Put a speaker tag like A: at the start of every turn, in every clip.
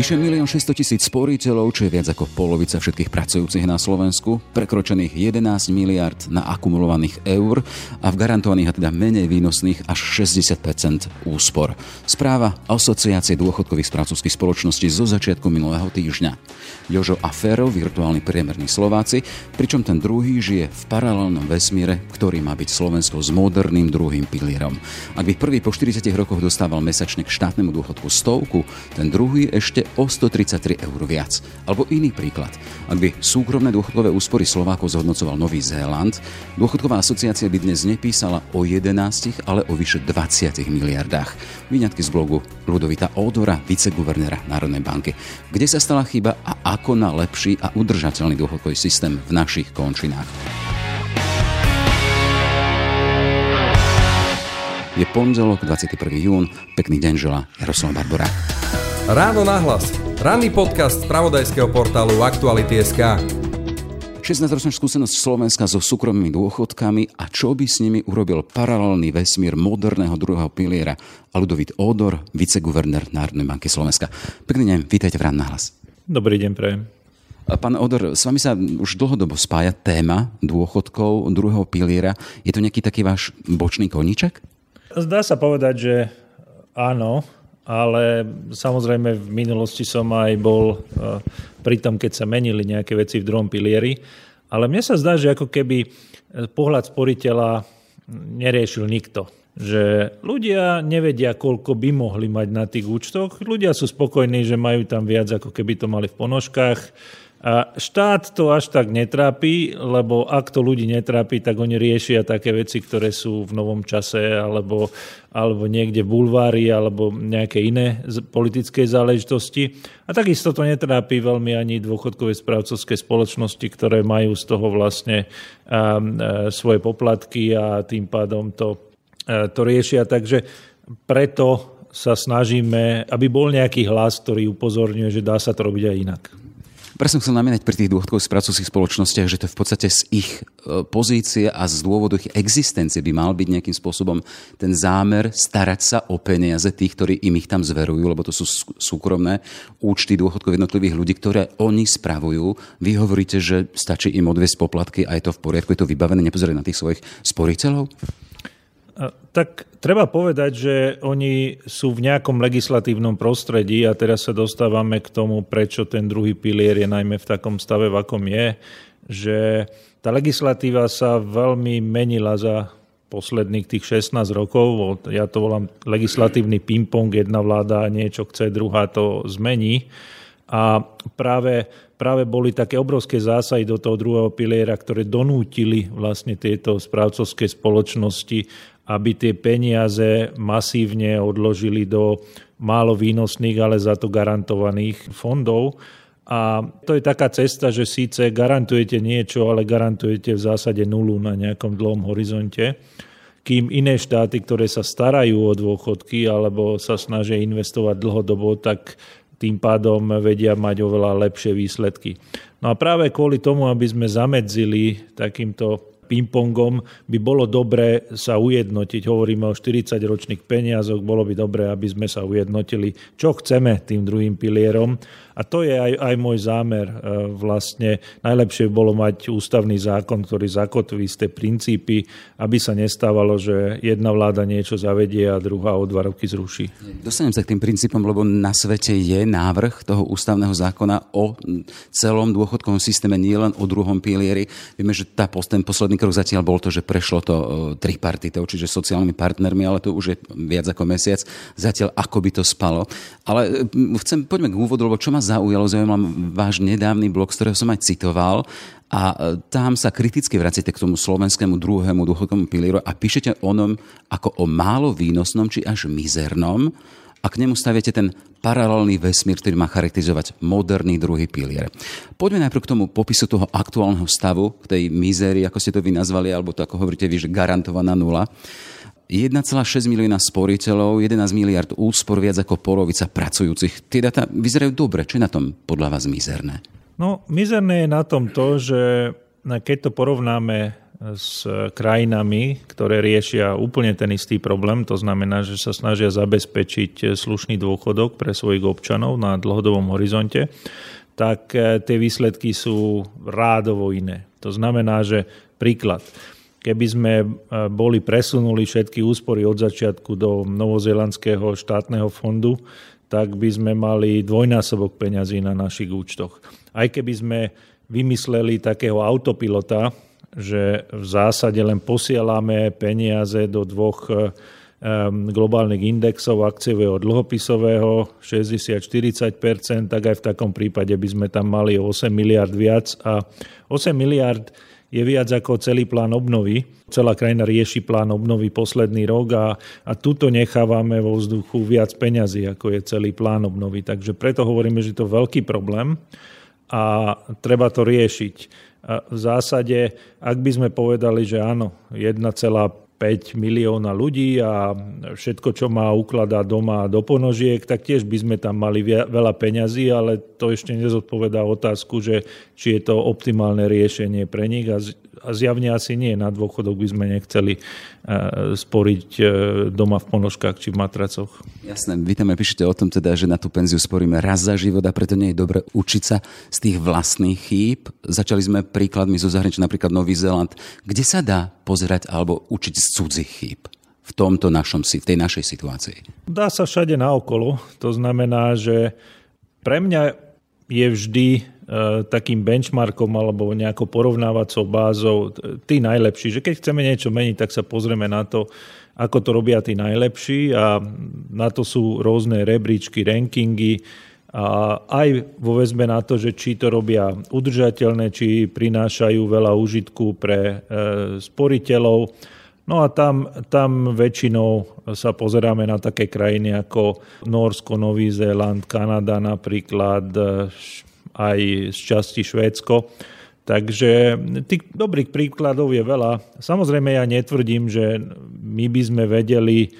A: Vyše 1 600 tisíc sporiteľov, čo je viac ako polovica všetkých pracujúcich na Slovensku, prekročených 11 miliard na akumulovaných eur a v garantovaných a teda menej výnosných až 60% úspor. Správa Asociácie dôchodkových správcovských spoločností zo začiatku minulého týždňa. Jožo a Fero, virtuálni priemerní Slováci, pričom ten druhý žije v paralelnom vesmíre, ktorý má byť Slovensko s moderným druhým pilierom. Ak by prvý po 40 rokoch dostával mesačne k štátnemu dôchodku stovku, ten druhý ešte o 133 eur viac. Alebo iný príklad. Ak by súkromné dôchodkové úspory Slovákov zhodnocoval Nový Zéland, dôchodková asociácia by dnes nepísala o 11, ale o vyše 20 miliardách. Vyňatky z blogu Ludovita Ódora, viceguvernéra Národnej banky. Kde sa stala chyba a ako na lepší a udržateľný dôchodkový systém v našich končinách. Je pondelok, 21. jún. Pekný deň žela Jaroslav Barbora.
B: Ráno nahlas. Ranný podcast z pravodajského portálu Aktuality.sk.
A: 16-ročná skúsenosť Slovenska so súkromnými dôchodkami a čo by s nimi urobil paralelný vesmír moderného druhého piliera a Ludovit Odor, viceguvernér Národnej banky Slovenska. Pekný deň, vítajte v Ráno nahlas.
C: Dobrý deň, prejem.
A: Pán Odor, s vami sa už dlhodobo spája téma dôchodkov druhého piliera. Je to nejaký taký váš bočný koníček?
C: Zdá sa povedať, že áno, ale samozrejme v minulosti som aj bol eh, pri tom, keď sa menili nejaké veci v druhom pilieri. Ale mne sa zdá, že ako keby eh, pohľad sporiteľa neriešil nikto. Že ľudia nevedia, koľko by mohli mať na tých účtoch. Ľudia sú spokojní, že majú tam viac, ako keby to mali v ponožkách a štát to až tak netrápi, lebo ak to ľudí netrápi, tak oni riešia také veci, ktoré sú v novom čase alebo, alebo niekde v bulvári alebo nejaké iné politické záležitosti. A takisto to netrápi veľmi ani dôchodkové správcovské spoločnosti, ktoré majú z toho vlastne svoje poplatky a tým pádom to, to riešia. Takže preto sa snažíme, aby bol nejaký hlas, ktorý upozorňuje, že dá sa to robiť aj inak.
A: Presne chcem namienať pri tých dôchodkových spracovských spoločnostiach, že to v podstate z ich e, pozície a z dôvodu ich existencie by mal byť nejakým spôsobom ten zámer starať sa o peniaze tých, ktorí im ich tam zverujú, lebo to sú súkromné účty dôchodkov jednotlivých ľudí, ktoré oni spravujú. Vy hovoríte, že stačí im odviesť poplatky a je to v poriadku, je to vybavené, nepozerať na tých svojich sporiteľov?
C: Tak treba povedať, že oni sú v nejakom legislatívnom prostredí a teraz sa dostávame k tomu, prečo ten druhý pilier je najmä v takom stave, v akom je, že tá legislatíva sa veľmi menila za posledných tých 16 rokov. Ja to volám legislatívny ping-pong, jedna vláda niečo chce, druhá to zmení. A práve, práve boli také obrovské zásahy do toho druhého piliera, ktoré donútili vlastne tieto správcovské spoločnosti aby tie peniaze masívne odložili do málo výnosných, ale za to garantovaných fondov. A to je taká cesta, že síce garantujete niečo, ale garantujete v zásade nulu na nejakom dlhom horizonte, kým iné štáty, ktoré sa starajú o dôchodky alebo sa snažia investovať dlhodobo, tak tým pádom vedia mať oveľa lepšie výsledky. No a práve kvôli tomu, aby sme zamedzili takýmto pingpongom by bolo dobré sa ujednotiť. Hovoríme o 40-ročných peniazoch, bolo by dobré, aby sme sa ujednotili, čo chceme tým druhým pilierom. A to je aj, aj môj zámer. E, vlastne najlepšie bolo mať ústavný zákon, ktorý zakotví isté princípy, aby sa nestávalo, že jedna vláda niečo zavedie a druhá o dva roky zruší.
A: Dostanem sa k tým princípom, lebo na svete je návrh toho ústavného zákona o celom dôchodkovom systéme, nielen o druhom pilieri. Vieme, že tá, ten posledný krok zatiaľ bol to, že prešlo to e, tripartitou, čiže sociálnymi partnermi, ale to už je viac ako mesiac. Zatiaľ ako by to spalo. Ale chcem, poďme k úvodu, lebo čo ma zaujalo, zaujímal váš nedávny blog, z ktorého som aj citoval a e, tam sa kriticky vracete k tomu slovenskému druhému dôchodkovému pilieru a píšete o ňom ako o málo výnosnom či až mizernom a k nemu staviete ten paralelný vesmír, ktorý má charakterizovať moderný druhý pilier. Poďme najprv k tomu popisu toho aktuálneho stavu, k tej mizérii, ako ste to vy nazvali, alebo to ako hovoríte vy, že garantovaná nula. 1,6 milióna sporiteľov, 11 miliard úspor, viac ako polovica pracujúcich. Tie data vyzerajú dobre. Čo je na tom podľa vás mizerné?
C: No, mizerné je na tom to, že keď to porovnáme s krajinami, ktoré riešia úplne ten istý problém, to znamená, že sa snažia zabezpečiť slušný dôchodok pre svojich občanov na dlhodobom horizonte, tak e, tie výsledky sú rádovo iné. To znamená, že príklad, keby sme e, boli presunuli všetky úspory od začiatku do novozelandského štátneho fondu, tak by sme mali dvojnásobok peňazí na našich účtoch. Aj keby sme vymysleli takého autopilota, že v zásade len posielame peniaze do dvoch um, globálnych indexov akciového dlhopisového 60-40%, tak aj v takom prípade by sme tam mali 8 miliard viac a 8 miliard je viac ako celý plán obnovy. Celá krajina rieši plán obnovy posledný rok a, a tuto nechávame vo vzduchu viac peňazí, ako je celý plán obnovy. Takže preto hovoríme, že to je veľký problém a treba to riešiť. A v zásade, ak by sme povedali, že áno, 1,5 milióna ľudí a všetko, čo má ukladá doma do ponožiek, tak tiež by sme tam mali veľa peňazí, ale to ešte nezodpovedá otázku, že či je to optimálne riešenie pre nich a zjavne asi nie. Na dôchodok by sme nechceli e, sporiť e, doma v ponožkách či v matracoch.
A: Jasné, vy tam aj píšete o tom teda, že na tú penziu sporíme raz za život a preto nie je dobre učiť sa z tých vlastných chýb. Začali sme príkladmi zo zahraničia, napríklad Nový Zéland. Kde sa dá pozerať alebo učiť z cudzích chýb? v tomto našom, v tej našej situácii?
C: Dá sa všade naokolo. To znamená, že pre mňa je vždy E, takým benchmarkom alebo nejakou porovnávacou bázou tí najlepší. Že keď chceme niečo meniť, tak sa pozrieme na to, ako to robia tí najlepší a na to sú rôzne rebríčky, rankingy a aj vo väzbe na to, že či to robia udržateľné, či prinášajú veľa užitku pre e, sporiteľov. No a tam, tam väčšinou sa pozeráme na také krajiny ako Norsko, Nový Zéland, Kanada napríklad, aj z časti Švédsko. Takže tých dobrých príkladov je veľa. Samozrejme, ja netvrdím, že my by sme vedeli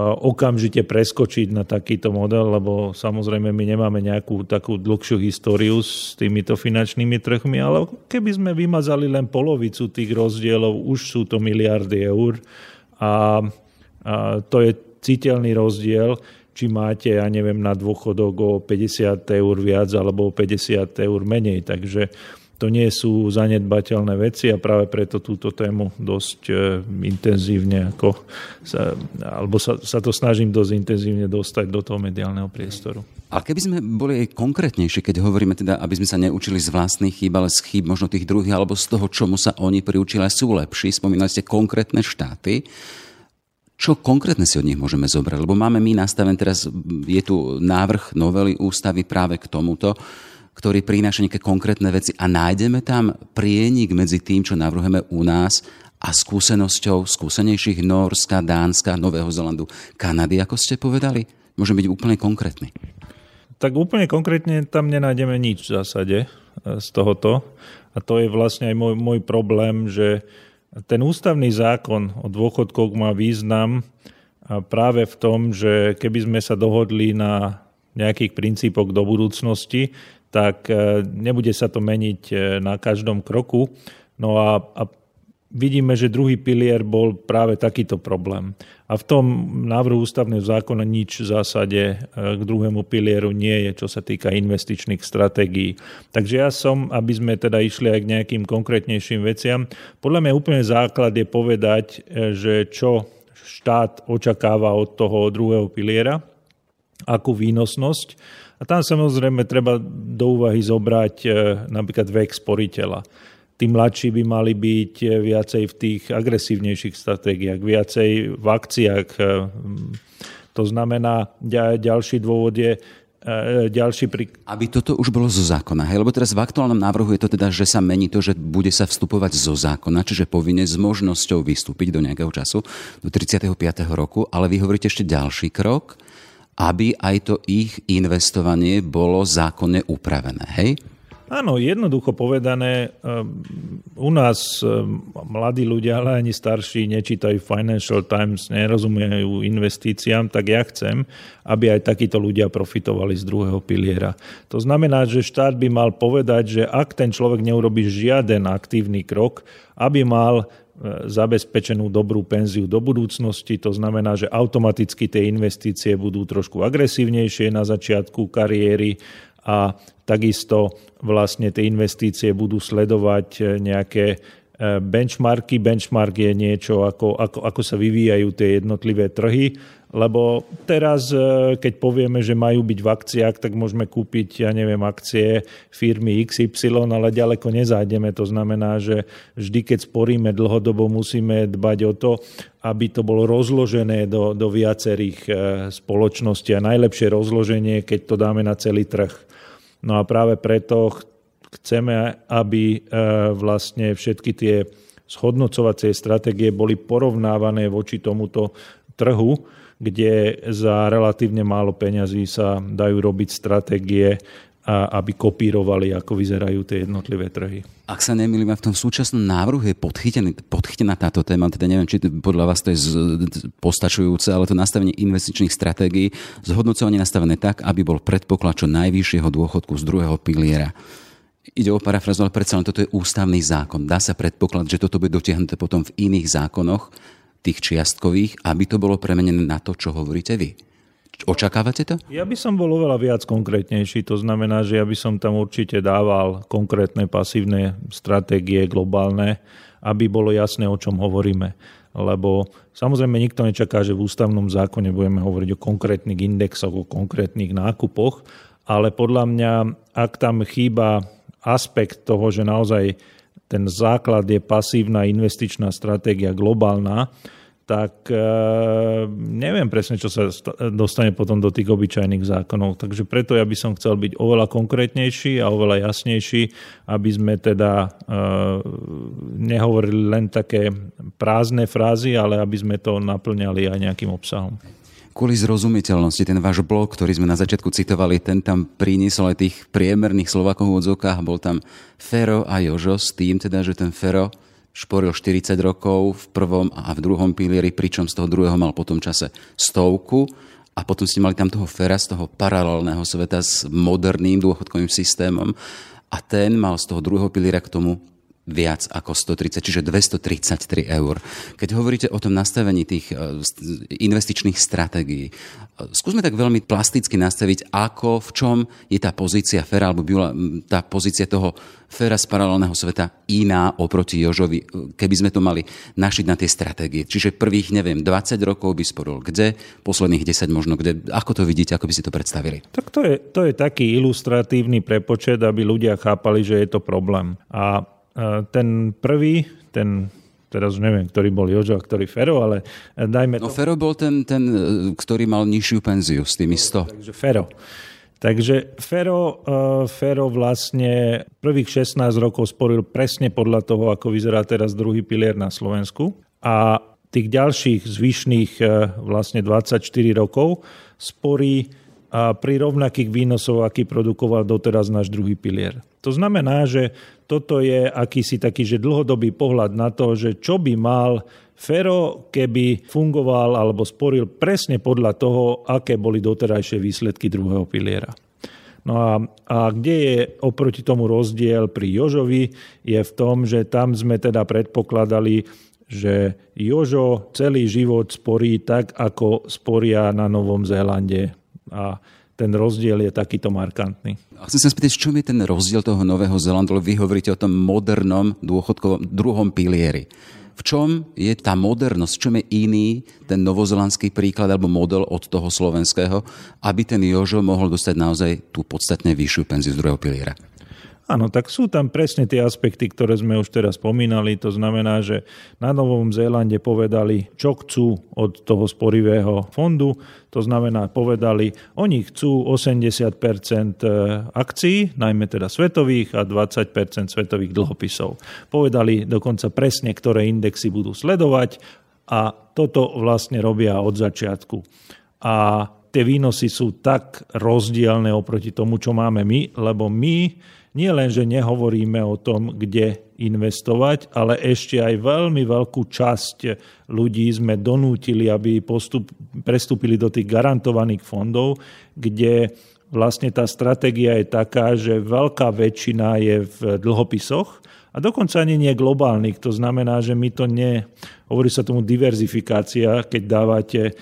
C: okamžite preskočiť na takýto model, lebo samozrejme my nemáme nejakú takú dlhšiu históriu s týmito finančnými trhmi, ale keby sme vymazali len polovicu tých rozdielov, už sú to miliardy eur a, a to je citeľný rozdiel či máte, ja neviem, na dôchodok o 50 eur viac alebo o 50 eur menej. Takže to nie sú zanedbateľné veci a práve preto túto tému dosť e, intenzívne, ako sa, alebo sa, sa to snažím dosť intenzívne dostať do toho mediálneho priestoru.
A: A keby sme boli aj konkrétnejší, keď hovoríme teda, aby sme sa neučili z vlastných chýb, ale z chýb možno tých druhých, alebo z toho, čomu sa oni priučili, sú lepší. Spomínali ste konkrétne štáty. Čo konkrétne si od nich môžeme zobrať? Lebo máme my nastavené teraz, je tu návrh novely ústavy práve k tomuto, ktorý prináša nejaké konkrétne veci a nájdeme tam prienik medzi tým, čo navrhujeme u nás a skúsenosťou skúsenejších Norska, Dánska, Nového Zelandu, Kanady, ako ste povedali? Môžeme byť úplne konkrétny.
C: Tak úplne konkrétne tam nenájdeme nič v zásade e, z tohoto. A to je vlastne aj môj, môj problém, že ten ústavný zákon o dôchodkoch má význam práve v tom, že keby sme sa dohodli na nejakých princípoch do budúcnosti, tak e, nebude sa to meniť e, na každom kroku. No a, a vidíme, že druhý pilier bol práve takýto problém. A v tom návrhu ústavného zákona nič v zásade e, k druhému pilieru nie je, čo sa týka investičných stratégií. Takže ja som, aby sme teda išli aj k nejakým konkrétnejším veciam, podľa mňa úplne základ je povedať, že čo štát očakáva od toho druhého piliera, akú výnosnosť. A tam samozrejme treba do úvahy zobrať e, napríklad vek sporiteľa tí mladší by mali byť eh, viacej v tých agresívnejších stratégiách, viacej v akciách. Eh, to znamená, ďalší dôvod je, ďalší pri...
A: Aby toto už bolo zo zákona. Hej? Lebo teraz v aktuálnom návrhu je to teda, že sa mení to, že bude sa vstupovať zo zákona, čiže povinne s možnosťou vystúpiť do nejakého času, do 35. roku, ale vy hovoríte ešte ďalší krok, aby aj to ich investovanie bolo zákonne upravené. Hej?
C: Áno, jednoducho povedané, u nás mladí ľudia, ale ani starší nečítajú Financial Times, nerozumejú investíciám, tak ja chcem, aby aj takíto ľudia profitovali z druhého piliera. To znamená, že štát by mal povedať, že ak ten človek neurobi žiaden aktívny krok, aby mal zabezpečenú dobrú penziu do budúcnosti. To znamená, že automaticky tie investície budú trošku agresívnejšie na začiatku kariéry a takisto vlastne tie investície budú sledovať e, nejaké e, benchmarky. Benchmark je niečo, ako, ako, ako sa vyvíjajú tie jednotlivé trhy, lebo teraz, e, keď povieme, že majú byť v akciách, tak môžeme kúpiť, ja neviem, akcie firmy XY, ale ďaleko nezájdeme. To znamená, že vždy, keď sporíme dlhodobo, musíme dbať o to, aby to bolo rozložené do, do viacerých spoločností a najlepšie rozloženie, keď to dáme na celý trh. No a práve preto chceme, aby e, vlastne všetky tie shodnocovacie stratégie boli porovnávané voči tomuto trhu, kde za relatívne málo peňazí sa dajú robiť stratégie a aby kopírovali, ako vyzerajú tie jednotlivé trhy.
A: Ak sa nemýlim, v tom súčasnom návrhu je podchytená táto téma, teda neviem, či podľa vás to je postačujúce, ale to nastavenie investičných stratégií, zhodnocovanie nastavené tak, aby bol predpoklad čo najvyššieho dôchodku z druhého piliera. Ide o parafrazu, ale predsa len toto je ústavný zákon. Dá sa predpoklad, že toto bude dotiahnuté potom v iných zákonoch, tých čiastkových, aby to bolo premenené na to, čo hovoríte vy. Očakávate to?
C: Ja by som bol oveľa viac konkrétnejší. To znamená, že ja by som tam určite dával konkrétne pasívne stratégie globálne, aby bolo jasné, o čom hovoríme. Lebo samozrejme nikto nečaká, že v ústavnom zákone budeme hovoriť o konkrétnych indexoch, o konkrétnych nákupoch, ale podľa mňa, ak tam chýba aspekt toho, že naozaj ten základ je pasívna investičná stratégia globálna, tak e, neviem presne, čo sa dostane potom do tých obyčajných zákonov. Takže preto ja by som chcel byť oveľa konkrétnejší a oveľa jasnejší, aby sme teda e, nehovorili len také prázdne frázy, ale aby sme to naplňali aj nejakým obsahom.
A: Kvôli zrozumiteľnosti, ten váš blog, ktorý sme na začiatku citovali, ten tam priniesol aj tých priemerných Slovákov v odzokách. Bol tam Fero a Jožo s tým teda, že ten Fero šporil 40 rokov v prvom a v druhom pilieri, pričom z toho druhého mal potom čase stovku a potom ste mali tam toho Fera z toho paralelného sveta s moderným dôchodkovým systémom a ten mal z toho druhého piliera k tomu viac ako 130, čiže 233 eur. Keď hovoríte o tom nastavení tých e, investičných stratégií, e, skúsme tak veľmi plasticky nastaviť, ako, v čom je tá pozícia Fera, alebo byla tá pozícia toho Fera z paralelného sveta iná oproti Jožovi, e, keby sme to mali našiť na tie stratégie. Čiže prvých, neviem, 20 rokov by sporil kde, posledných 10 možno kde. Ako to vidíte, ako by si to predstavili?
C: Tak to je, to je taký ilustratívny prepočet, aby ľudia chápali, že je to problém. A ten prvý, ten teraz už neviem, ktorý bol Jožo a ktorý Fero, ale dajme
A: to... No Fero bol ten, ten, e, ktorý mal nižšiu penziu s tými 100.
C: Takže Fero. Takže Fero, Fero vlastne prvých 16 rokov sporil presne podľa toho, ako vyzerá teraz druhý pilier na Slovensku. A tých ďalších zvyšných vlastne 24 rokov sporí a pri rovnakých výnosov, aký produkoval doteraz náš druhý pilier. To znamená, že toto je akýsi taký že dlhodobý pohľad na to, že čo by mal Fero, keby fungoval alebo sporil presne podľa toho, aké boli doterajšie výsledky druhého piliera. No a, a kde je oproti tomu rozdiel pri Jožovi, je v tom, že tam sme teda predpokladali, že Jožo celý život sporí tak, ako sporia na Novom Zélande a ten rozdiel je takýto markantný.
A: A chcem sa spýtať, čom je ten rozdiel toho Nového Zelandu? Vy hovoríte o tom modernom dôchodkovom druhom pilieri. V čom je tá modernosť, v čom je iný ten novozelandský príklad alebo model od toho slovenského, aby ten Jožo mohol dostať naozaj tú podstatne vyššiu penziu z druhého piliera?
C: Áno, tak sú tam presne tie aspekty, ktoré sme už teraz spomínali. To znamená, že na Novom Zélande povedali, čo chcú od toho sporivého fondu. To znamená, povedali, oni chcú 80% e, akcií, najmä teda svetových a 20% svetových dlhopisov. Povedali dokonca presne, ktoré indexy budú sledovať a toto vlastne robia od začiatku. A tie výnosy sú tak rozdielne oproti tomu, čo máme my, lebo my nie len, že nehovoríme o tom, kde investovať, ale ešte aj veľmi veľkú časť ľudí sme donútili, aby postup, prestúpili do tých garantovaných fondov, kde vlastne tá stratégia je taká, že veľká väčšina je v dlhopisoch a dokonca ani nie globálnych. To znamená, že my to nie, hovorí sa tomu diverzifikácia, keď dávate e,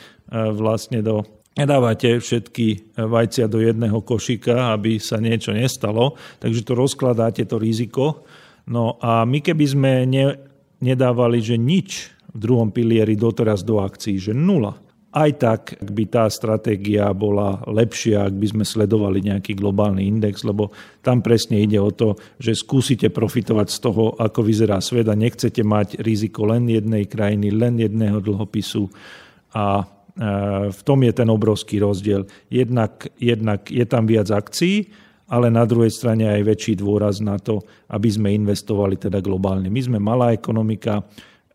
C: vlastne do nedávate všetky vajcia do jedného košíka, aby sa niečo nestalo, takže to rozkladáte to riziko. No a my keby sme ne, nedávali, že nič v druhom pilieri doteraz do akcií, že nula, aj tak by tá stratégia bola lepšia, ak by sme sledovali nejaký globálny index, lebo tam presne ide o to, že skúsite profitovať z toho, ako vyzerá svet a nechcete mať riziko len jednej krajiny, len jedného dlhopisu a v tom je ten obrovský rozdiel. Jednak, jednak je tam viac akcií, ale na druhej strane aj väčší dôraz na to, aby sme investovali teda globálne. My sme malá ekonomika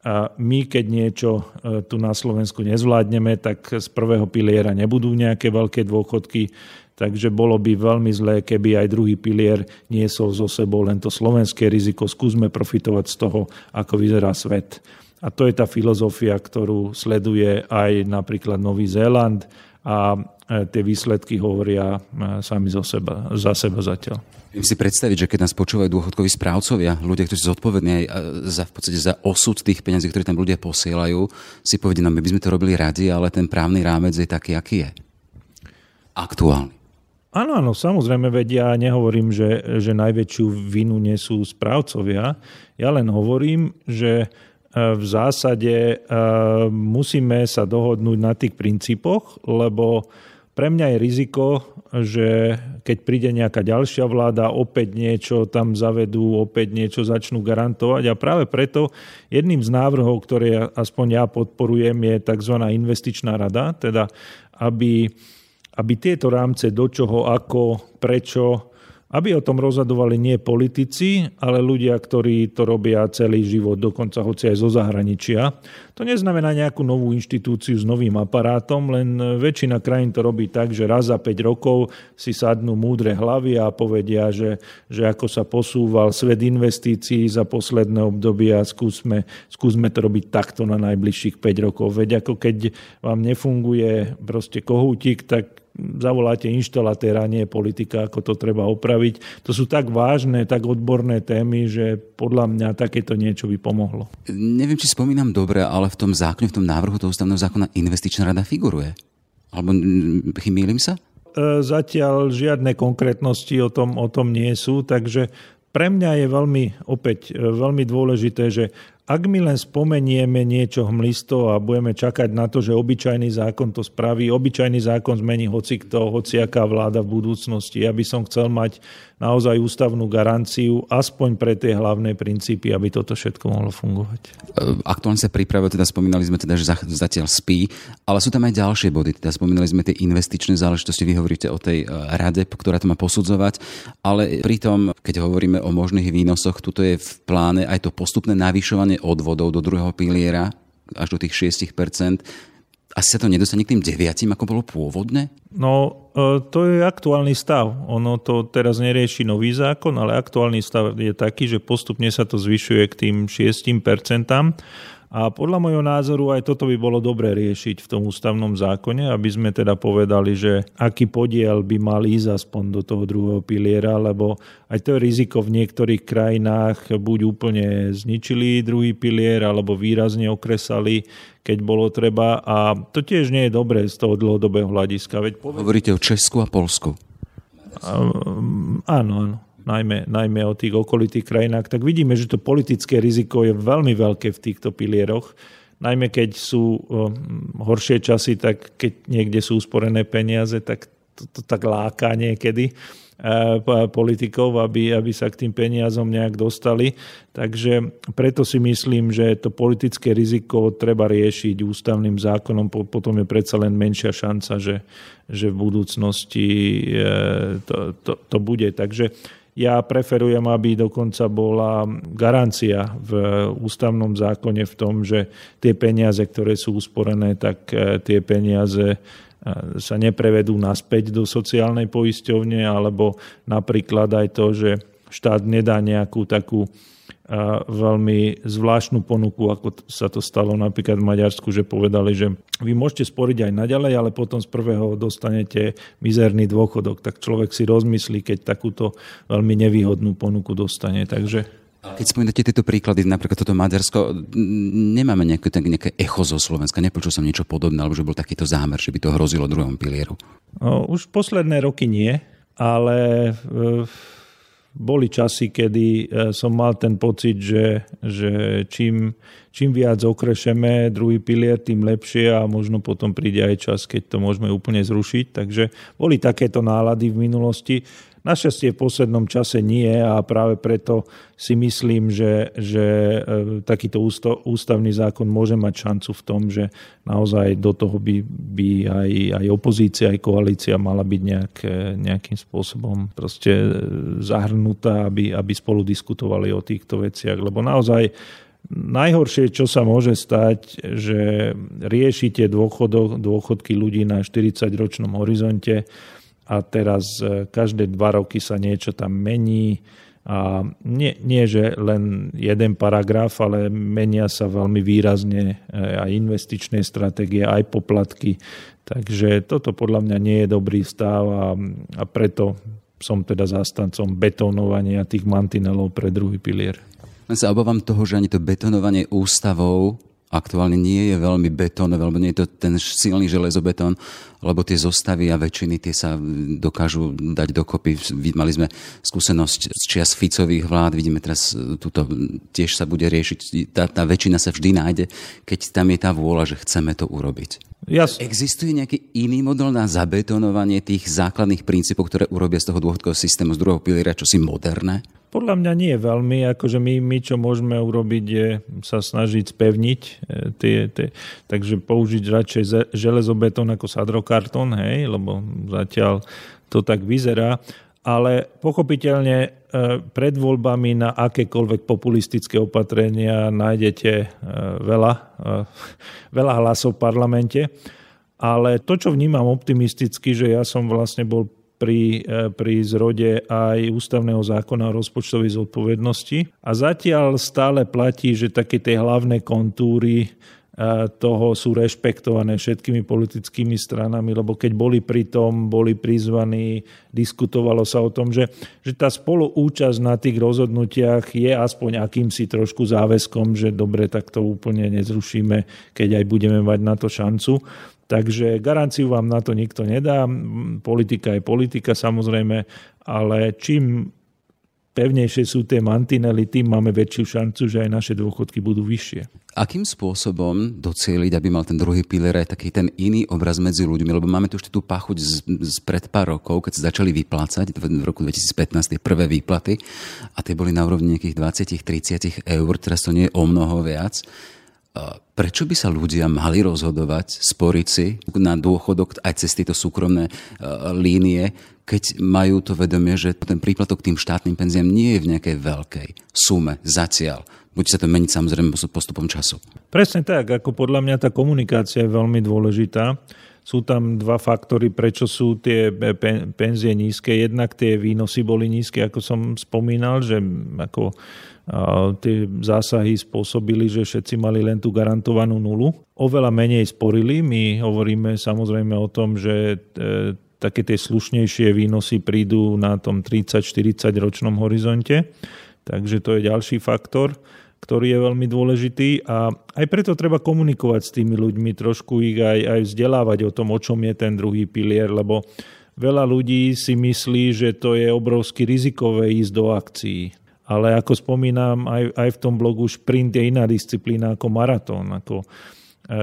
C: a my, keď niečo e, tu na Slovensku nezvládneme, tak z prvého piliera nebudú nejaké veľké dôchodky, takže bolo by veľmi zlé, keby aj druhý pilier niesol zo sebou len to slovenské riziko. Skúsme profitovať z toho, ako vyzerá svet. A to je tá filozofia, ktorú sleduje aj napríklad Nový Zéland a e, tie výsledky hovoria e, sami zo seba, za seba zatiaľ.
A: Viem si predstaviť, že keď nás počúvajú dôchodkoví správcovia, ľudia, ktorí sú zodpovední aj e, za, v podstate za osud tých peniazí, ktoré tam ľudia posielajú, si povedia, no my by sme to robili radi, ale ten právny rámec je taký, aký je. Aktuálny.
C: Áno, áno, samozrejme, veď ja nehovorím, že, že najväčšiu vinu nesú správcovia. Ja len hovorím, že v zásade e, musíme sa dohodnúť na tých princípoch, lebo pre mňa je riziko, že keď príde nejaká ďalšia vláda, opäť niečo tam zavedú, opäť niečo začnú garantovať. A práve preto jedným z návrhov, ktoré aspoň ja podporujem, je tzv. investičná rada, teda aby, aby tieto rámce do čoho, ako, prečo, aby o tom rozhodovali nie politici, ale ľudia, ktorí to robia celý život, dokonca hoci aj zo zahraničia. To neznamená nejakú novú inštitúciu s novým aparátom, len väčšina krajín to robí tak, že raz za 5 rokov si sadnú múdre hlavy a povedia, že, že ako sa posúval svet investícií za posledné obdobie a skúsme, skúsme to robiť takto na najbližších 5 rokov. Veď ako keď vám nefunguje proste kohútik, tak zavoláte inštalatéra, nie politika, ako to treba opraviť. To sú tak vážne, tak odborné témy, že podľa mňa takéto niečo by pomohlo.
A: Neviem, či spomínam dobre, ale v tom zákone, v tom návrhu toho ústavného zákona investičná rada figuruje. Alebo chymílim sa?
C: E, zatiaľ žiadne konkrétnosti o tom, o tom nie sú, takže pre mňa je veľmi, opäť, e, veľmi dôležité, že ak my len spomenieme niečo hmlisto a budeme čakať na to, že obyčajný zákon to spraví, obyčajný zákon zmení hoci kto, hociaká vláda v budúcnosti. Ja by som chcel mať naozaj ústavnú garanciu, aspoň pre tie hlavné princípy, aby toto všetko mohlo fungovať.
A: E, aktuálne sa pripravuje, teda spomínali sme teda, že zatiaľ spí, ale sú tam aj ďalšie body. Teda spomínali sme tie investičné záležitosti, vy hovoríte o tej e, rade, ktorá to má posudzovať, ale pritom, keď hovoríme o možných výnosoch, tuto je v pláne aj to postupné navyšovanie odvodov do druhého piliera až do tých 6%, asi sa to nedostane k tým deviatim, ako bolo pôvodne?
C: No, e, to je aktuálny stav. Ono to teraz nerieši nový zákon, ale aktuálny stav je taký, že postupne sa to zvyšuje k tým 6%. A podľa môjho názoru aj toto by bolo dobre riešiť v tom ústavnom zákone, aby sme teda povedali, že aký podiel by mal ísť aspoň do toho druhého piliera, lebo aj to riziko v niektorých krajinách buď úplne zničili druhý pilier, alebo výrazne okresali, keď bolo treba. A to tiež nie je dobré z toho dlhodobého hľadiska.
A: Veď poved... Hovoríte o Česku a Polsku.
C: Áno, áno najmä, najmä o tých okolitých krajinách, tak vidíme, že to politické riziko je veľmi veľké v týchto pilieroch. Najmä keď sú horšie časy, tak keď niekde sú usporené peniaze, tak to, to tak láka niekedy e, politikov, aby, aby sa k tým peniazom nejak dostali. Takže preto si myslím, že to politické riziko treba riešiť ústavným zákonom, potom je predsa len menšia šanca, že, že v budúcnosti e, to, to, to bude. Takže ja preferujem, aby dokonca bola garancia v ústavnom zákone v tom, že tie peniaze, ktoré sú usporené, tak e, tie peniaze e, sa neprevedú naspäť do sociálnej poisťovne, alebo napríklad aj to, že štát nedá nejakú takú veľmi zvláštnu ponuku, ako sa to stalo napríklad v Maďarsku, že povedali, že vy môžete sporiť aj naďalej, ale potom z prvého dostanete mizerný dôchodok. Tak človek si rozmyslí, keď takúto veľmi nevýhodnú ponuku dostane. Takže
A: keď spomínate tieto príklady, napríklad toto Maďarsko, nemáme nejaké, nejaké echo zo Slovenska, nepočul som niečo podobné, alebo že bol takýto zámer, že by to hrozilo druhom pilieru.
C: No, už posledné roky nie, ale e, boli časy, kedy e, som mal ten pocit, že, že čím, čím viac okrešeme druhý pilier, tým lepšie a možno potom príde aj čas, keď to môžeme úplne zrušiť. Takže boli takéto nálady v minulosti. Našťastie v poslednom čase nie a práve preto si myslím, že, že e, takýto ústavný zákon môže mať šancu v tom, že naozaj do toho by, by aj, aj opozícia, aj koalícia mala byť nejak, e, nejakým spôsobom proste e, zahrnutá, aby, aby spolu diskutovali o týchto veciach, lebo naozaj Najhoršie, čo sa môže stať, že riešite dôchodok, dôchodky ľudí na 40-ročnom horizonte a teraz e, každé dva roky sa niečo tam mení a nie, nie, že len jeden paragraf, ale menia sa veľmi výrazne e, aj investičné stratégie, aj poplatky. Takže toto podľa mňa nie je dobrý stav a, a preto som teda zastancom betonovania tých mantinelov pre druhý pilier.
A: Len sa obávam toho, že ani to betonovanie ústavou aktuálne nie je veľmi betónové, lebo nie je to ten silný železobetón, lebo tie zostavy a väčšiny tie sa dokážu dať dokopy. Mali sme skúsenosť z čias Ficových vlád, vidíme teraz e, túto, tiež sa bude riešiť, tá, tá väčšina sa vždy nájde, keď tam je tá vôľa, že chceme to urobiť. Jas. Existuje nejaký iný model na zabetonovanie tých základných princípov, ktoré urobia z toho dôchodkového systému z druhého piliera čosi moderné?
C: Podľa mňa nie veľmi, akože my, my čo môžeme urobiť je sa snažiť spevniť e, tie, tie takže použiť radšej železobetón ako sadrokartón, hej, lebo zatiaľ to tak vyzerá, ale pochopiteľne e, pred voľbami na akékoľvek populistické opatrenia nájdete e, veľa, veľa hlasov v parlamente, ale to, čo vnímam optimisticky, že ja som vlastne bol pri, e, pri zrode aj ústavného zákona o rozpočtovej zodpovednosti. A zatiaľ stále platí, že také tie hlavné kontúry e, toho sú rešpektované všetkými politickými stranami, lebo keď boli pri tom, boli prizvaní, diskutovalo sa o tom, že, že tá spoluúčasť na tých rozhodnutiach je aspoň akýmsi trošku záväzkom, že dobre, tak to úplne nezrušíme, keď aj budeme mať na to šancu. Takže garanciu vám na to nikto nedá. Politika je politika samozrejme, ale čím pevnejšie sú tie mantinely, tým máme väčšiu šancu, že aj naše dôchodky budú vyššie.
A: Akým spôsobom docieliť, aby mal ten druhý pilier aj taký ten iný obraz medzi ľuďmi? Lebo máme tu ešte tú pachuť z, z pred pár rokov, keď sa začali vyplácať v roku 2015 tie prvé výplaty a tie boli na úrovni nejakých 20-30 eur, teraz to nie je o mnoho viac. Prečo by sa ľudia mali rozhodovať, sporiť si na dôchodok aj cez tieto súkromné e, línie, keď majú to vedomie, že ten príplatok tým štátnym penziám nie je v nejakej veľkej sume zatiaľ. Bude sa to meniť samozrejme postupom času.
C: Presne tak, ako podľa mňa tá komunikácia je veľmi dôležitá. Sú tam dva faktory, prečo sú tie penzie nízke. Jednak tie výnosy boli nízke, ako som spomínal, že ako tie zásahy spôsobili, že všetci mali len tú garantovanú nulu. Oveľa menej sporili. My hovoríme samozrejme o tom, že e, také tie slušnejšie výnosy prídu na tom 30-40 ročnom horizonte. Takže to je ďalší faktor, ktorý je veľmi dôležitý a aj preto treba komunikovať s tými ľuďmi, trošku ich aj, aj vzdelávať o tom, o čom je ten druhý pilier, lebo veľa ľudí si myslí, že to je obrovsky rizikové ísť do akcií ale ako spomínam, aj, aj v tom blogu šprint je iná disciplína ako maratón. Ako, e,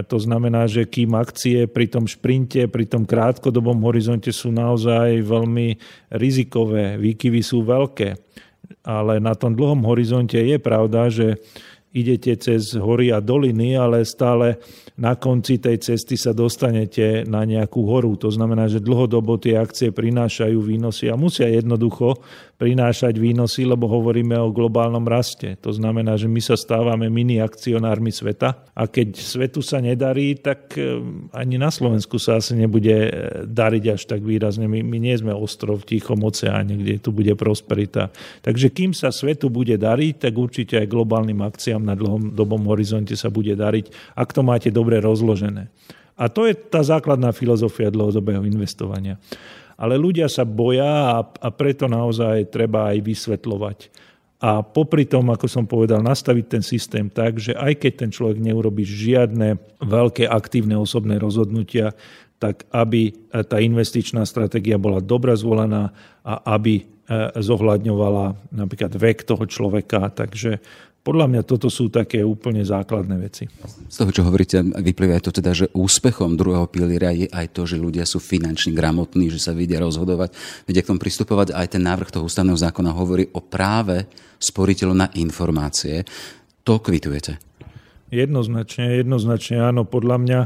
C: to znamená, že kým akcie pri tom šprinte, pri tom krátkodobom horizonte sú naozaj veľmi rizikové, výkyvy sú veľké. Ale na tom dlhom horizonte je pravda, že idete cez hory a doliny, ale stále na konci tej cesty sa dostanete na nejakú horu. To znamená, že dlhodobo tie akcie prinášajú výnosy a musia jednoducho prinášať výnosy, lebo hovoríme o globálnom raste. To znamená, že my sa stávame mini akcionármi sveta a keď svetu sa nedarí, tak e, ani na Slovensku sa asi nebude e, dariť až tak výrazne. My, my nie sme ostrov v Tichom oceáne, kde tu bude prosperita. Takže kým sa svetu bude dariť, tak určite aj globálnym akciám na dlhom dobom horizonte sa bude dariť, ak to máte dobre rozložené. A to je tá základná filozofia dlhodobého investovania ale ľudia sa boja a, a preto naozaj treba aj vysvetľovať. A popri tom, ako som povedal, nastaviť ten systém tak, že aj keď ten človek neurobi žiadne veľké aktívne osobné rozhodnutia, tak aby tá investičná stratégia bola dobre zvolená a aby e, zohľadňovala napríklad vek toho človeka. Takže podľa mňa toto sú také úplne základné veci.
A: Z toho, čo hovoríte, vyplýva aj to teda, že úspechom druhého piliera je aj to, že ľudia sú finančne gramotní, že sa vedia rozhodovať, vedia k tomu pristupovať. Aj ten návrh toho ústavného zákona hovorí o práve sporiteľov na informácie. To kvitujete?
C: Jednoznačne, jednoznačne áno. Podľa mňa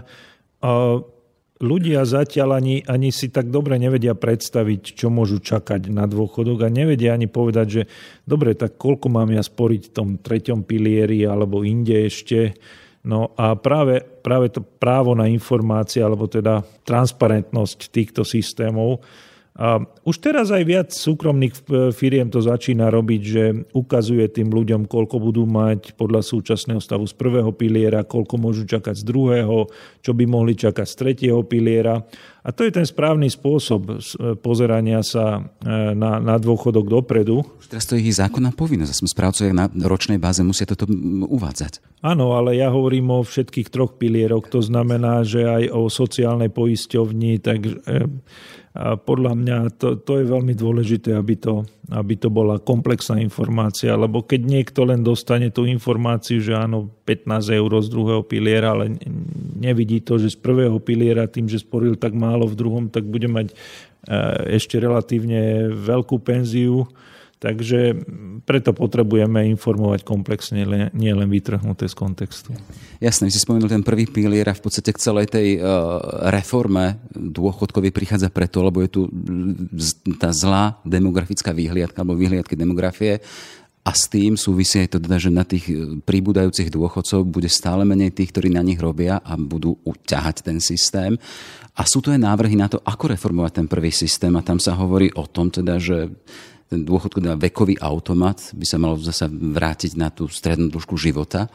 C: ľudia zatiaľ ani, ani si tak dobre nevedia predstaviť, čo môžu čakať na dôchodok a nevedia ani povedať, že dobre, tak koľko mám ja sporiť v tom treťom pilieri alebo inde ešte. No a práve, práve to právo na informácie alebo teda transparentnosť týchto systémov a už teraz aj viac súkromných firiem to začína robiť, že ukazuje tým ľuďom, koľko budú mať podľa súčasného stavu z prvého piliera, koľko môžu čakať z druhého, čo by mohli čakať z tretieho piliera. A to je ten správny spôsob e, pozerania sa e, na, na dôchodok dopredu.
A: Už teraz to je zákonná povinnosť. Sme správcovia na ročnej báze musia toto uvádzať.
C: Áno, ale ja hovorím o všetkých troch pilieroch. To znamená, že aj o sociálnej poisťovni, tak a podľa mňa to, to je veľmi dôležité, aby to, aby to bola komplexná informácia, lebo keď niekto len dostane tú informáciu, že áno, 15 eur z druhého piliera, ale nevidí to, že z prvého piliera tým, že sporil tak málo v druhom, tak bude mať e, ešte relatívne veľkú penziu, Takže preto potrebujeme informovať komplexne, nie len vytrhnuté z kontextu.
A: Jasne, si spomenul ten prvý pilier a v podstate k celej tej uh, reforme dôchodkovej prichádza preto, lebo je tu tá zlá demografická výhliadka alebo výhliadky demografie a s tým súvisí aj to, teda, že na tých e, príbudajúcich dôchodcov bude stále menej tých, ktorí na nich robia a budú uťahať ten systém. A sú tu aj návrhy na to, ako reformovať ten prvý systém a tam sa hovorí o tom, teda, že ten dôchodkový teda vekový automat by sa malo zase vrátiť na tú strednú dĺžku života.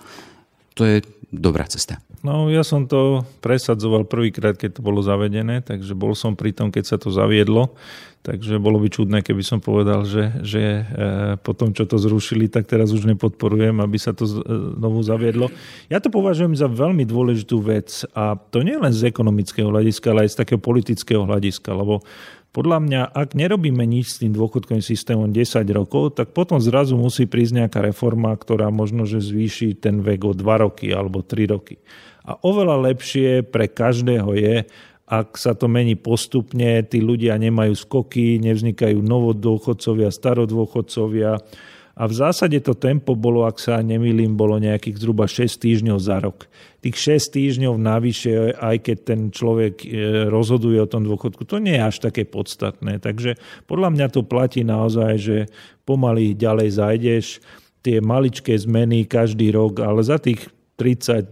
A: To je dobrá cesta.
C: No ja som to presadzoval prvýkrát, keď to bolo zavedené, takže bol som pri tom, keď sa to zaviedlo. Takže bolo by čudné, keby som povedal, že, že e, po tom, čo to zrušili, tak teraz už nepodporujem, aby sa to znovu zaviedlo. Ja to považujem za veľmi dôležitú vec a to nie len z ekonomického hľadiska, ale aj z takého politického hľadiska, lebo podľa mňa, ak nerobíme nič s tým dôchodkovým systémom 10 rokov, tak potom zrazu musí prísť nejaká reforma, ktorá možno, že zvýši ten vek o 2 roky alebo 3 roky. A oveľa lepšie pre každého je, ak sa to mení postupne, tí ľudia nemajú skoky, nevznikajú novodôchodcovia, starodôchodcovia, a v zásade to tempo bolo, ak sa nemýlim, bolo nejakých zhruba 6 týždňov za rok. Tých 6 týždňov navyše, aj keď ten človek e, rozhoduje o tom dôchodku, to nie je až také podstatné. Takže podľa mňa to platí naozaj, že pomaly ďalej zajdeš, tie maličké zmeny každý rok, ale za tých 30-20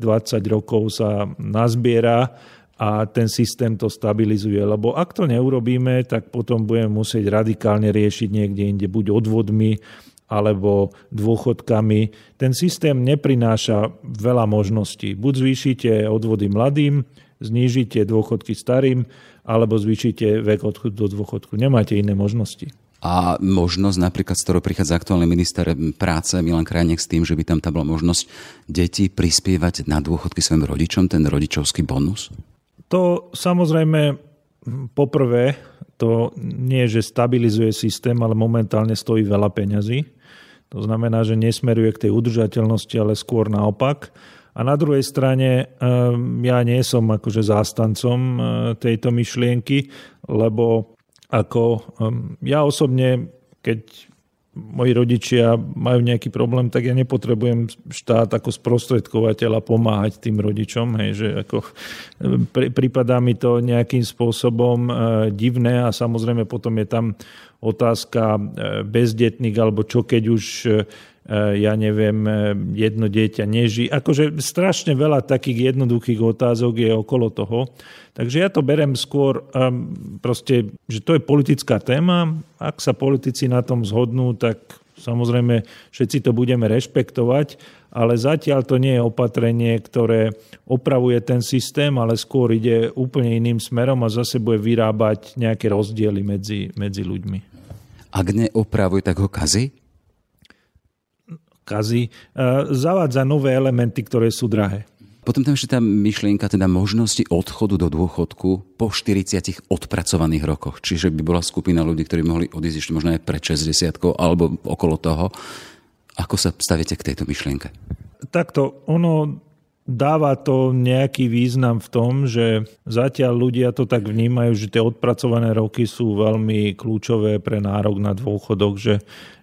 C: rokov sa nazbiera a ten systém to stabilizuje. Lebo ak to neurobíme, tak potom budeme musieť radikálne riešiť niekde inde, buď odvodmi, alebo dôchodkami. Ten systém neprináša veľa možností. Buď zvýšite odvody mladým, znížite dôchodky starým, alebo zvýšite vek odchodu do dôchodku. Nemáte iné možnosti.
A: A možnosť napríklad, z ktorou prichádza aktuálny minister práce Milan Krajnek s tým, že by tam tá bola možnosť deti prispievať na dôchodky svojim rodičom, ten rodičovský bonus?
C: To samozrejme poprvé to nie, že stabilizuje systém, ale momentálne stojí veľa peňazí. To znamená, že nesmeruje k tej udržateľnosti, ale skôr naopak. A na druhej strane ehm, ja nie som akože zástancom e, tejto myšlienky, lebo ako ehm, ja osobne, keď moji rodičia majú nejaký problém, tak ja nepotrebujem štát ako sprostredkovateľa pomáhať tým rodičom. Hej, že ako, pri, prípadá mi to nejakým spôsobom e, divné a samozrejme potom je tam otázka e, bezdetných alebo čo keď už e, ja neviem, jedno dieťa neží. Akože strašne veľa takých jednoduchých otázok je okolo toho. Takže ja to berem skôr proste, že to je politická téma. Ak sa politici na tom zhodnú, tak samozrejme všetci to budeme rešpektovať, ale zatiaľ to nie je opatrenie, ktoré opravuje ten systém, ale skôr ide úplne iným smerom a zase bude vyrábať nejaké rozdiely medzi, medzi ľuďmi.
A: Ak neopravuje, tak ho kazí?
C: Kazí, e, zavádza nové elementy, ktoré sú drahé.
A: Potom tam ešte tá myšlienka teda možnosti odchodu do dôchodku po 40 odpracovaných rokoch. Čiže by bola skupina ľudí, ktorí mohli odísť ešte možno aj pred 60 alebo okolo toho. Ako sa staviete k tejto myšlienke?
C: Takto, ono dáva to nejaký význam v tom, že zatiaľ ľudia to tak vnímajú, že tie odpracované roky sú veľmi kľúčové pre nárok na dôchodok, že,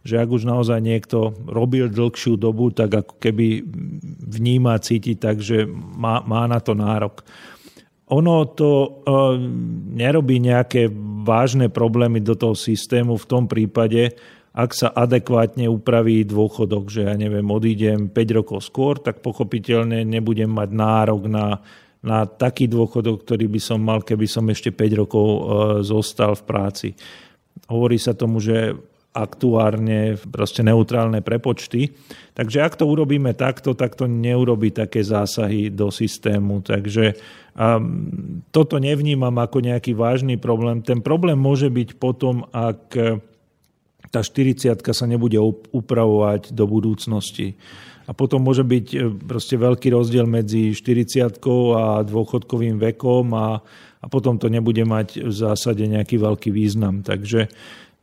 C: že ak už naozaj niekto robil dlhšiu dobu, tak ako keby vníma, cíti tak, že má, má na to nárok. Ono to e, nerobí nejaké vážne problémy do toho systému v tom prípade, ak sa adekvátne upraví dôchodok, že ja neviem, odídem 5 rokov skôr, tak pochopiteľne nebudem mať nárok na, na taký dôchodok, ktorý by som mal, keby som ešte 5 rokov e, zostal v práci. Hovorí sa tomu, že aktuárne proste neutrálne prepočty. Takže ak to urobíme takto, tak to neurobi také zásahy do systému. Takže um, toto nevnímam ako nejaký vážny problém. Ten problém môže byť potom, ak tá 40 sa nebude upravovať do budúcnosti. A potom môže byť e, proste veľký rozdiel medzi 40 a dôchodkovým vekom a, a potom to nebude mať v zásade nejaký veľký význam. Takže,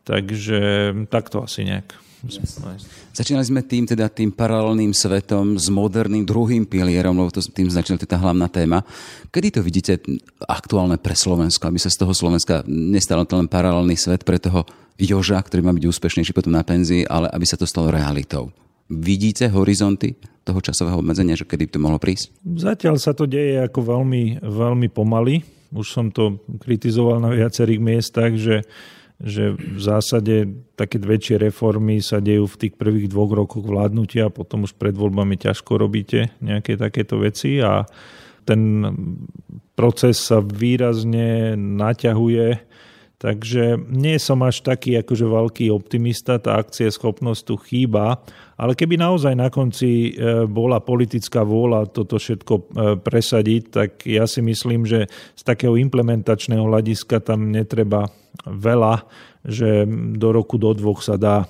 C: takže takto asi nejak.
A: Začínali sme tým, teda tým paralelným svetom s moderným druhým pilierom, lebo to, tým začala tá hlavná téma. Kedy to vidíte aktuálne pre Slovensko, aby sa z toho Slovenska nestal len paralelný svet pre toho Joža, ktorý má byť úspešnejší potom na penzii, ale aby sa to stalo realitou? Vidíte horizonty toho časového obmedzenia, že kedy by to mohlo prísť?
C: Zatiaľ sa to deje ako veľmi, veľmi pomaly. Už som to kritizoval na viacerých miestach, že že v zásade také väčšie reformy sa dejú v tých prvých dvoch rokoch vládnutia a potom už pred voľbami ťažko robíte nejaké takéto veci a ten proces sa výrazne naťahuje. Takže nie som až taký akože veľký optimista, tá akcie schopnosť tu chýba, ale keby naozaj na konci e, bola politická vôľa toto všetko e, presadiť, tak ja si myslím, že z takého implementačného hľadiska tam netreba veľa, že do roku, do dvoch sa dá e,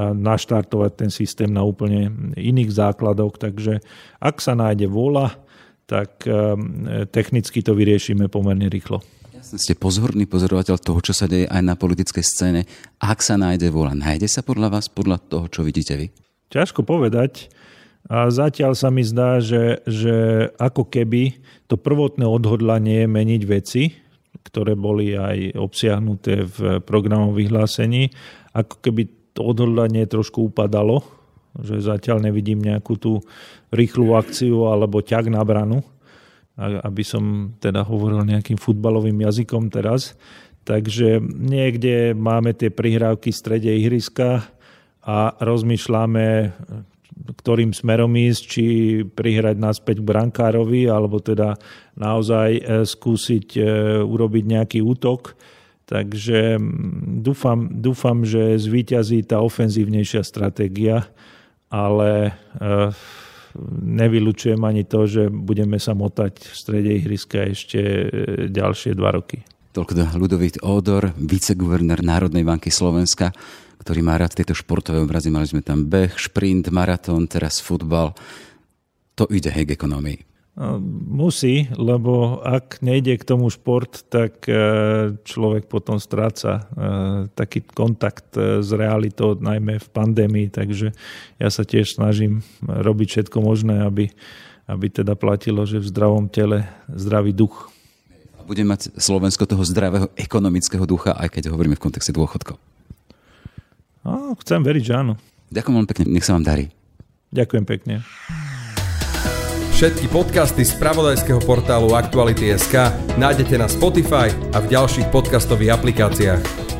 C: naštartovať ten systém na úplne iných základoch. Takže ak sa nájde vôľa, tak technicky to vyriešime pomerne rýchlo
A: ste pozorný pozorovateľ toho, čo sa deje aj na politickej scéne. Ak sa nájde vola, nájde sa podľa vás, podľa toho, čo vidíte vy?
C: Ťažko povedať. A zatiaľ sa mi zdá, že, že ako keby to prvotné odhodlanie meniť veci, ktoré boli aj obsiahnuté v programovom vyhlásení, ako keby to odhodlanie trošku upadalo, že zatiaľ nevidím nejakú tú rýchlu akciu alebo ťah na branu aby som teda hovoril nejakým futbalovým jazykom teraz. Takže niekde máme tie prihrávky v strede ihriska a rozmýšľame, ktorým smerom ísť, či prihrať naspäť k brankárovi, alebo teda naozaj e, skúsiť e, urobiť nejaký útok. Takže dúfam, dúfam že zvíťazí tá ofenzívnejšia stratégia, ale e, nevylučujem ani to, že budeme sa motať v strede ihriska ešte ďalšie dva roky.
A: Toľko do Ludovít Ódor, viceguvernér Národnej banky Slovenska, ktorý má rád tieto športové obrazy. Mali sme tam beh, šprint, maratón, teraz futbal. To ide hej k ekonomii.
C: Musí, lebo ak nejde k tomu šport, tak e, človek potom stráca e, taký kontakt e, s realitou, najmä v pandémii, takže ja sa tiež snažím robiť všetko možné, aby, aby teda platilo, že v zdravom tele zdravý duch.
A: Bude mať Slovensko toho zdravého ekonomického ducha, aj keď hovoríme v kontexte dôchodkov.
C: No, chcem veriť, že áno.
A: Ďakujem veľmi pekne, nech sa vám darí.
C: Ďakujem pekne.
B: Všetky podcasty z pravodajského portálu Aktuality.sk nájdete na Spotify a v ďalších podcastových aplikáciách.